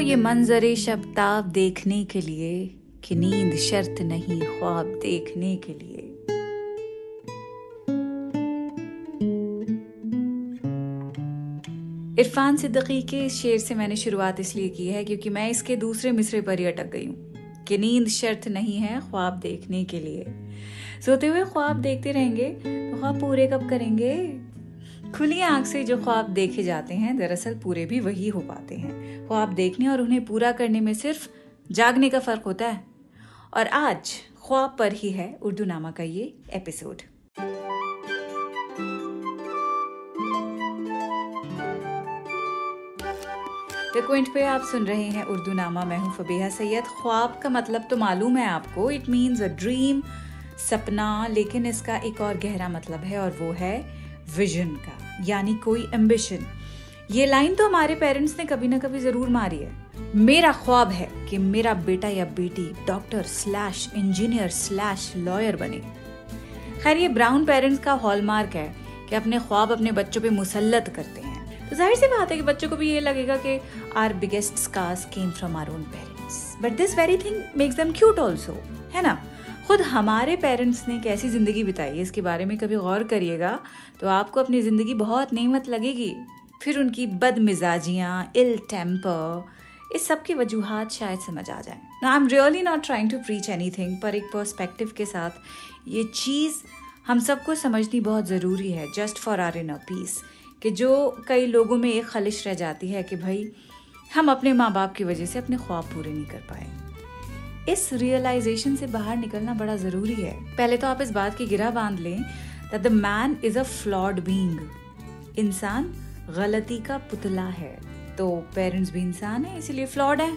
ये मंजरे शब्ताब देखने के लिए कि नींद शर्त नहीं, ख्वाब देखने के लिए। इरफान सिद्दीकी के इस शेर से मैंने शुरुआत इसलिए की है क्योंकि मैं इसके दूसरे मिसरे पर ही अटक गई हूँ कि नींद शर्त नहीं है, ख्वाब देखने के लिए। सोते हुए ख्वाब देखते रहेंगे तो ख्वाब पूरे कब करेंगे? खुली आँख से जो ख्वाब देखे जाते हैं, दरअसल पूरे भी वही हो पाते हैं। ख्वाब देखने और उन्हें पूरा करने में सिर्फ़ जागने का फ़र्क होता है। और आज ख्वाब पर ही है उर्दू नामा का ये एपिसोड। क्विंट पे आप सुन रहे हैं उर्दू नामा। मैं हूँ फबीहा सैयद। ख्वाब का मतलब तो मालूम है आपको। इट मीन्स अ ड्रीम सपना, लेकिन इसका एक और गहरा मतलब है और वो है विजन का। यानी कोई एम्बिशन ये लाइन तो हमारे पेरेंट्स ने कभी ना कभी ज़रूर मारी है. मेरा ख्वाब है कि मेरा बेटा या बेटी doctor slash engineer slash lawyer बने. खैर, ये ब्राउन पेरेंट्स का हॉलमार्क है कि अपने ख्वाब अपने बच्चों पे मुसलत करते हैं. तो ज़ाहिर सी बात है कि बच्चों को भी ये लगेगा कि our biggest scars came from our own parents but this very thing makes them cute also है ना? खुद हमारे पेरेंट्स ने कैसी ज़िंदगी बिताई है, इसके बारे में कभी गौर करिएगा तो आपको अपनी ज़िंदगी बहुत नेमत लगेगी। फिर उनकी बदमिजाजियाँ इल टेम्पर इस सब की वजूहत शायद समझ आ जाए। ना I am really not trying to preach anything पर एक पर्सपेक्टिव के साथ ये चीज़ हम सबको समझनी बहुत ज़रूरी है just for our inner peace कि जो कई लोगों में एक खलिश रह जाती है कि भाई, हम अपने माँ बाप की वजह से अपने ख्वाब पूरे नहीं कर पाए। इस रियलाइजेशन से बाहर निकलना बड़ा ज़रूरी है। पहले तो आप इस बात की गिरा बाँध लें that the man is a flawed being इंसान गलती का पुतला है। तो पेरेंट्स भी इंसान है, इसीलिए फ्लॉड है।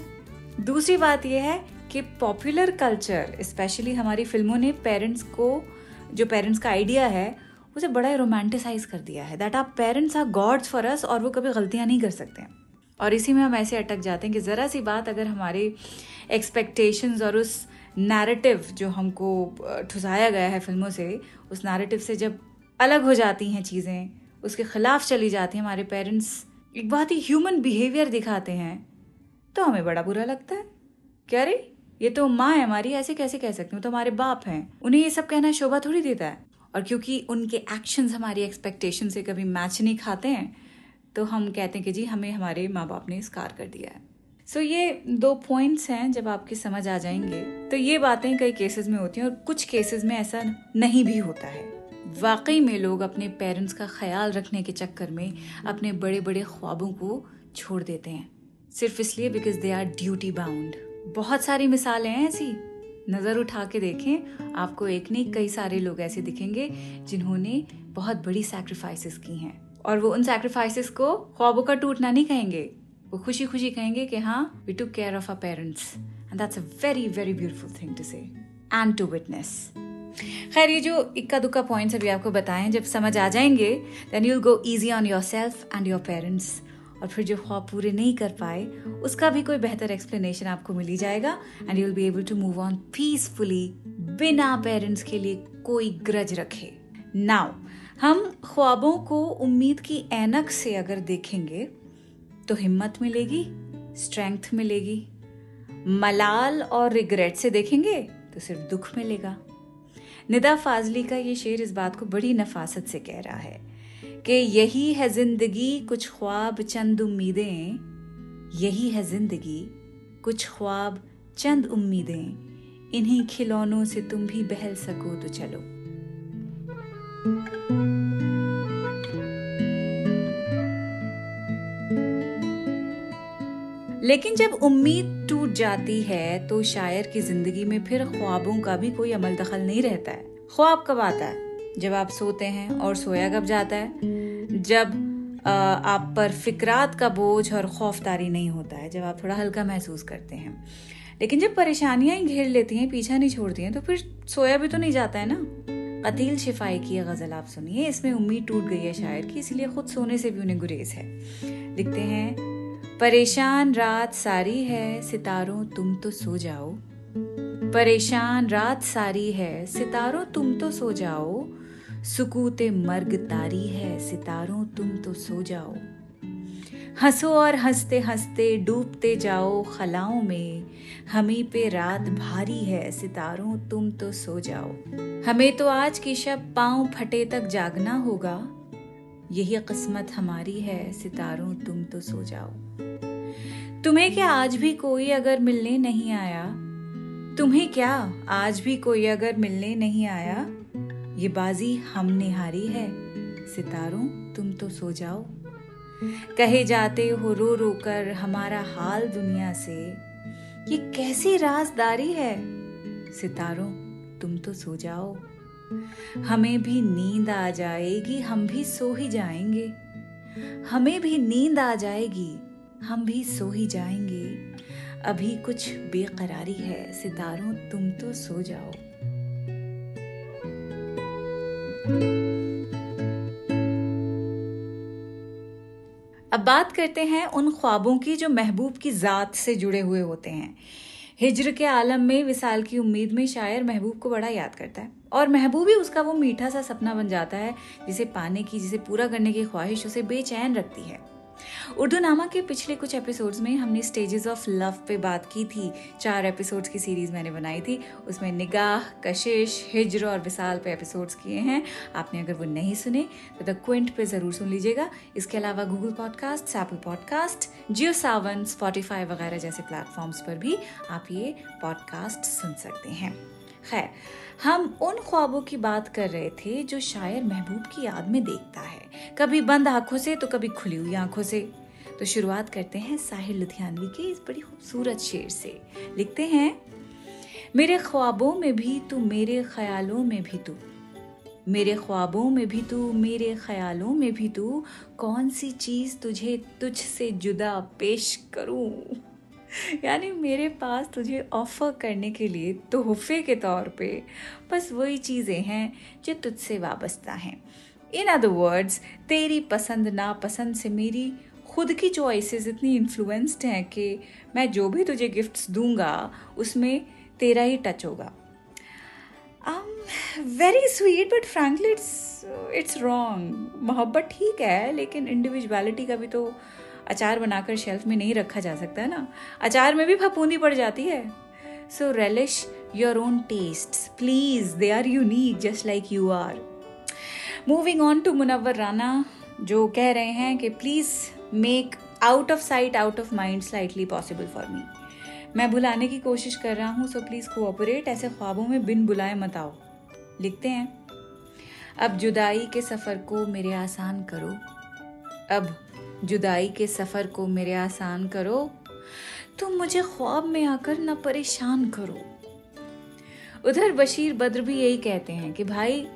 दूसरी बात यह है कि पॉपुलर कल्चर स्पेशली हमारी फ़िल्मों ने पेरेंट्स को, जो पेरेंट्स का आइडिया है, उसे बड़ा ही रोमांटिसाइज कर दिया है। दैट आप parents are gods for us और वो कभी गलतियाँ नहीं कर सकते। और इसी में हम ऐसे अटक जाते हैं कि ज़रा सी बात अगर हमारे एक्सपेक्टेशंस और उस नैरेटिव जो हमको ठुसाया गया है फ़िल्मों से, उस नैरेटिव से जब अलग हो जाती हैं चीज़ें, उसके खिलाफ चली जाती हैं, हमारे पेरेंट्स एक बहुत ही ह्यूमन बिहेवियर दिखाते हैं तो हमें बड़ा बुरा लगता है। क्या रे? ये तो माँ है हमारी, ऐसे कैसे कह सकती हूँ? तो हमारे बाप हैं, उन्हें ये सब कहना शोभा थोड़ी देता है। और क्योंकि उनके एक्शंस हमारी एक्सपेक्टेशन से कभी मैच नहीं खाते हैं तो हम कहते हैं कि जी हमें हमारे माँ बाप ने स्कार कर दिया है। सो so, ये दो पॉइंट्स हैं जब आपकी समझ आ जाएँगे तो ये बातें कई केसेस में होती हैं और कुछ केसेस में ऐसा नहीं भी होता है। वाकई में लोग अपने पेरेंट्स का ख्याल रखने के चक्कर में अपने बड़े बड़े ख्वाबों को छोड़ देते हैं। सिर्फ़ इसलिए because they are duty bound बहुत सारी मिसालें हैं ऐसी। नज़र उठा के देखें आपको एक नहीं कई सारे लोग ऐसे दिखेंगे जिन्होंने बहुत बड़ी सैक्रिफाइसेस की हैं। और वो उन सेक्रीफाइसेस को ख्वाबों का टूटना नहीं कहेंगे। वो खुशी खुशी कहेंगे कि हाँ we to care of a parents and that's a very very beautiful thing to say and to witness खैर, ये जो इक्का दुक्का पॉइंट्स अभी आपको बताएँ, जब समझ आ जाएँगे then you'll go easy on yourself and your parents और फिर जो ख्वाब पूरे नहीं कर पाए, उसका भी कोई बेहतर एक्सप्लेनेशन आपको मिल ही जाएगा। And you will be able to move on peacefully बिना पेरेंट्स के लिए कोई ग्रज रखे। नाउ हम ख्वाबों को उम्मीद की ऐनक से अगर देखेंगे तो हिम्मत मिलेगी स्ट्रेंथ मिलेगी। मलाल और रिग्रेट से देखेंगे तो सिर्फ़ दुख मिलेगा। निदा फाजली का ये शेर इस बात को बड़ी नफासत से कह रहा है कि यही है ज़िंदगी, कुछ ख्वाब, चंद उम्मीदें। यही है ज़िंदगी, कुछ ख्वाब, चंद उम्मीदें। इन्हीं खिलौनों से तुम भी बहल सको तो चलो। लेकिन जब उम्मीद टूट जाती है तो शायर की ज़िंदगी में फिर ख्वाबों का भी कोई अमल दखल नहीं रहता है। ख्वाब कब आता है? जब आप सोते हैं और सोया कब जाता है? जब आप पर फिक्रात का बोझ और खौफदारी नहीं होता है, जब आप थोड़ा हल्का महसूस करते हैं। लेकिन जब परेशानियाँ ही घेर लेती हैं, पीछा नहीं छोड़ती हैं तो फिर सोया भी तो नहीं जाता है ना? अतील शिफाई की गज़ल आप सुनिए, इसमें उम्मीद टूट गई है शायर की, इसलिए खुद सोने से भी उन्हें गुरेज है। लिखते हैं परेशान रात सारी है, सितारों तुम तो सो जाओ। परेशान रात सारी है, सितारों तुम तो सो जाओ। सुकूते मर्ग तारी है, सितारों तुम तो सो जाओ। हंसो और हँसते हँसते डूबते जाओ खलाओं में। हमी पे रात भारी है, सितारों तुम तो सो जाओ। हमें तो आज की शब पाँव फटे तक जागना होगा। यही किस्मत हमारी है, सितारों तुम तो सो जाओ। तुम्हें क्या आज भी कोई अगर मिलने नहीं आया? तुम्हें क्या आज भी कोई अगर मिलने नहीं आया? ये बाजी हमने हारी है। सितारों, तुम तो सो जाओ। कहे जाते हो रो रो कर हमारा हाल दुनिया से। ये कैसी राजदारी है? सितारों, तुम तो सो जाओ। हमें भी नींद आ जाएगी, हम भी सो ही जाएँगे। हमें भी नींद आ जाएगी। हम भी सो ही जाएँगे। अभी कुछ बेकरारी है। सितारों, तुम तो सो जाओ। अब बात करते हैं उन ख्वाबों की जो महबूब की ज़ात से जुड़े हुए होते हैं। हिजर के आलम में विसाल की उम्मीद में शायर महबूब को बड़ा याद करता है। और महबूब ही उसका वो मीठा सा सपना बन जाता है, जिसे पाने की, जिसे पूरा करने की ख्वाहिश उसे बेचैन रखती है। उर्दू नामा के पिछले कुछ एपिसोड्स में हमने स्टेजेस ऑफ़ लव पे बात की थी। चार एपिसोड्स की सीरीज़ मैंने बनाई थी। उसमें निगाह, कशिश, हिजर और विशाल पे एपिसोड्स किए हैं। आपने अगर वो नहीं सुने तो द क्विंट पे ज़रूर सुन लीजिएगा। इसके अलावा Google podcast Apple podcast Jio Saavn Spotify वगैरह जैसे प्लेटफॉर्म्स पर भी आप ये पॉडकास्ट सुन सकते हैं। खैर, हम उन ख्वाबों की बात कर रहे थे जो शायर महबूब की याद में देखता है। कभी बंद आँखों से तो कभी खुली हुई आँखों से। तो शुरुआत करते हैं साहिर लुधियानवी के इस बड़ी खूबसूरत शेर से। लिखते हैं, मेरे ख्वाबों में भी तू, मेरे ख्यालों में भी तू। मेरे ख्वाबों में भी तू, मेरे ख्यालों में भी तू। कौन सी चीज़ तुझे तुझ से जुदा पेश करूँ? यानी मेरे पास तुझे ऑफ़र करने के लिए तोहफे के तौर पे बस वही चीज़ें हैं जो तुझसे वाबस्ता हैं। इन अदर वर्ड्स तेरी पसंद नापसंद से मेरी खुद की चॉइसेस इतनी इन्फ्लुएंस्ड हैं कि मैं जो भी तुझे गिफ्ट्स दूँगा, उसमें तेरा ही टच होगा। Very sweet but frankly it's it's wrong मोहब्बत ठीक है, लेकिन इंडिविजुअलिटी का भी तो अचार बनाकर शेल्फ में नहीं रखा जा सकता ना? अचार में भी फपूंदी पड़ जाती है। So relish your own taste please they are unique just like you are moving on to Munawwar Rana जो कह रहे हैं कि please make out of sight out of mind slightly possible for me मैं बुलाने की कोशिश कर रहा हूँ सो प्लीज़ कोऑपरेट ऐसे ख्वाबों में बिन बुलाए मत आओ। लिखते हैं। अब जुदाई के सफ़र को मेरे आसान करो। अब जुदाई के सफ़र को मेरे आसान करो तुम तो मुझे ख्वाब में आकर ना परेशान करो। उधर बशीर बद्र भी यही कहते हैं कि भाई,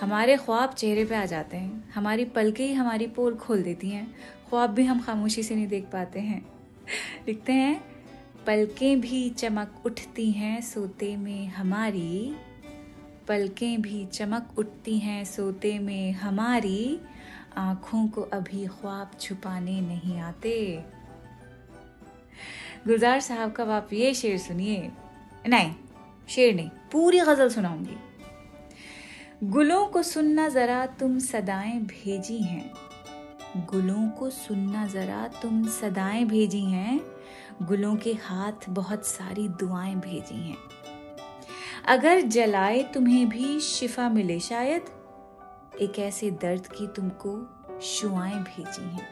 हमारे ख्वाब चेहरे पे आ जाते हैं। हमारी पलकें ही हमारी पोल खोल देती हैं। ख्वाब भी हम खामोशी से नहीं देख पाते हैं। लिखते हैं, पलकें भी चमक उठती हैं सोते में हमारी, पलकें भी चमक उठती हैं सोते में हमारी आँखों को अभी ख्वाब छुपाने नहीं आते। गुलजार साहब का आप ये शेर सुनिए। नहीं, शेर नहीं, पूरी गज़ल सुनाऊँगी। गुलों को सुनना जरा तुम सदाएँ भेजी हैं। गुलों को सुनना जरा तुम सदाएँ भेजी हैं। गुलों के हाथ बहुत सारी दुआएँ भेजी हैं। अगर जलाए तुम्हें भी शिफा मिले शायद एक ऐसे दर्द की तुमको शुआएँ भेजी हैं।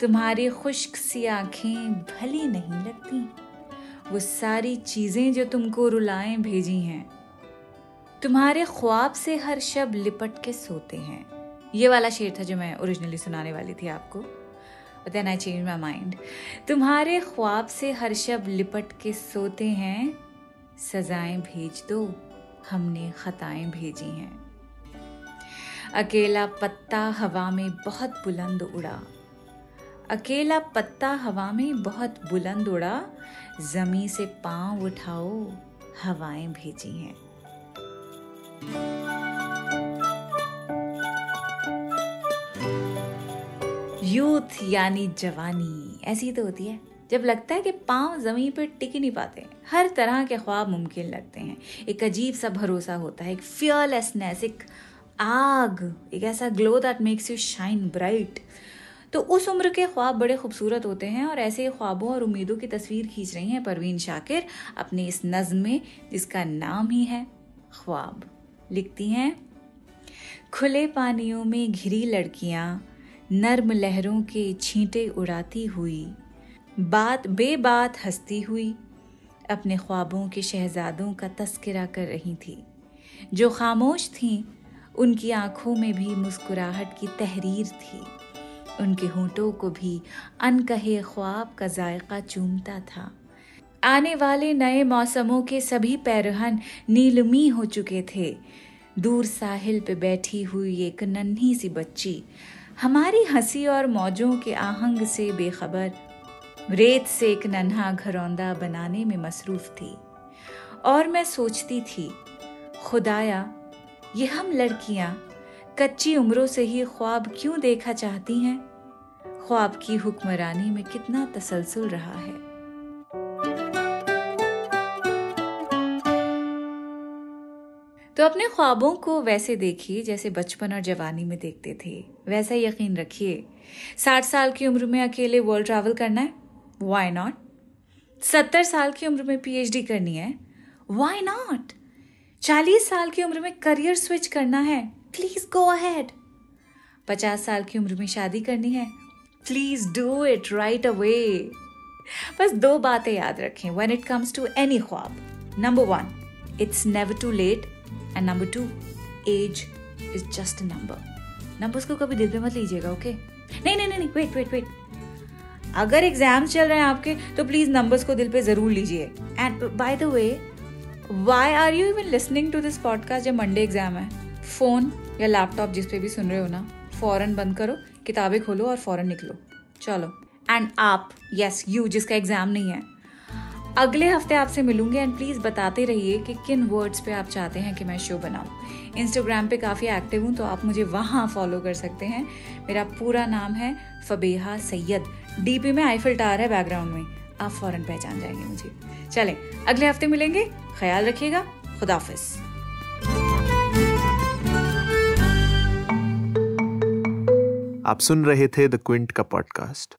तुम्हारी खुश्क सी आँखें भली नहीं लगती। वो सारी चीज़ें जो तुमको रुलाएँ भेजी हैं, तुम्हारे ख्वाब से हर शब लिपट के सोते हैं। ये वाला शेर था जो मैं ओरिजिनली सुनाने वाली थी आपको। Then I change my mind तुम्हारे ख्वाब से हर शब लिपट के सोते हैं, सजाएँ भेज दो, हमने खताएँ भेजी हैं। अकेला पत्ता हवा में बहुत बुलंद उड़ा। अकेला पत्ता हवा में बहुत बुलंद उड़ा। जमी से पाँव उठाओ, हवाएँ भेजी हैं। यूथ यानी जवानी, ऐसी तो होती है। जब लगता है कि पाँव ज़मीन पर टिक नहीं पाते, हर तरह के ख्वाब मुमकिन लगते हैं। एक अजीब सा भरोसा होता है, एक फियरलेसनेस एक आग, एक ऐसा glow that makes you shine bright तो उस उम्र के ख्वाब बड़े खूबसूरत होते हैं और ऐसे ख्वाबों और उम्मीदों की तस्वीर खींच रही हैं परवीन शाकिर अपनी इस नज्म में, जिसका नाम ही है ख्वाब। लिखती हैं, खुले पानियों में घिरी लड़कियाँ, नर्म लहरों के छींटे उड़ाती हुई, बात बेबात हंसती हुई, अपने ख्वाबों के शहजादों का तस्करा कर रही थी। जो खामोश थीं उनकी आँखों में भी मुस्कुराहट की तहरीर थी। उनके होंठों को भी अनकहे ख्वाब का जायका चूमता था। आने वाले नए मौसमों के सभी पैरहन नीलमी हो चुके थे। दूर साहिल पे बैठी हुई एक नन्ही सी बच्ची हमारी हँसी और मौजों के आहंग से बेखबर, रेत से एक नन्हा घरौंदा बनाने में मसरूफ थी। और मैं सोचती थी, खुदाया ये हम लड़कियाँ, कच्ची उम्रों से ही ख्वाब क्यों देखा चाहती हैं? ख्वाब की हुक्मरानी में कितना तसलसल रहा है। तो अपने ख्वाबों को वैसे देखिए, जैसे बचपन और जवानी में देखते थे। वैसा यकीन रखिए, साठ साल की उम्र में अकेले वर्ल्ड ट्रैवल करना है? वाई नॉट सत्तर साल की उम्र में पीएचडी करनी है? वाई नॉट चालीस साल की उम्र में करियर स्विच करना है। प्लीज़ गो अहेड पचास साल की उम्र में शादी करनी है। Please do it right away बस दो बातें याद रखें when it comes to any ख्वाब। Number one it's never too late and number two age is just number numbers को कभी दिल पे मत लीजिएगा ओके नहीं नहीं नहीं वेट वेट वेट अगर एग्ज़ाम्स चल रहे हैं आपके तो प्लीज़ नंबर्स को दिल पे ज़रूर लीजिए। And by the way why are you even listening to this podcast जब मंडे एग्ज़ाम है। फ़ोन या लैपटॉप जिस पे भी सुन रहे हो ना फ़ौरन बंद करो, किताबें खोलो और फ़ौरन निकलो। चलो। एंड आप यस यू जिसका एग्ज़ाम नहीं है। अगले हफ़्ते आपसे मिलूँगी एंड प्लीज़ बताते रहिए कि किन वर्ड्स पे आप चाहते हैं कि मैं शो बनाऊँ। इंस्टाग्राम पे काफ़ी एक्टिव हूँ तो आप मुझे वहाँ फॉलो कर सकते हैं। मेरा पूरा नाम है फबेहा सैयद। डीपी में आईफिल टार है बैकग्राउंड में। आप फ़ौरन पहचान जाएँगे मुझे। चलें, अगले हफ़्ते मिलेंगे। ख्याल रखिएगा। खुदाफिज आप सुन रहे थे द क्विंट का पॉडकास्ट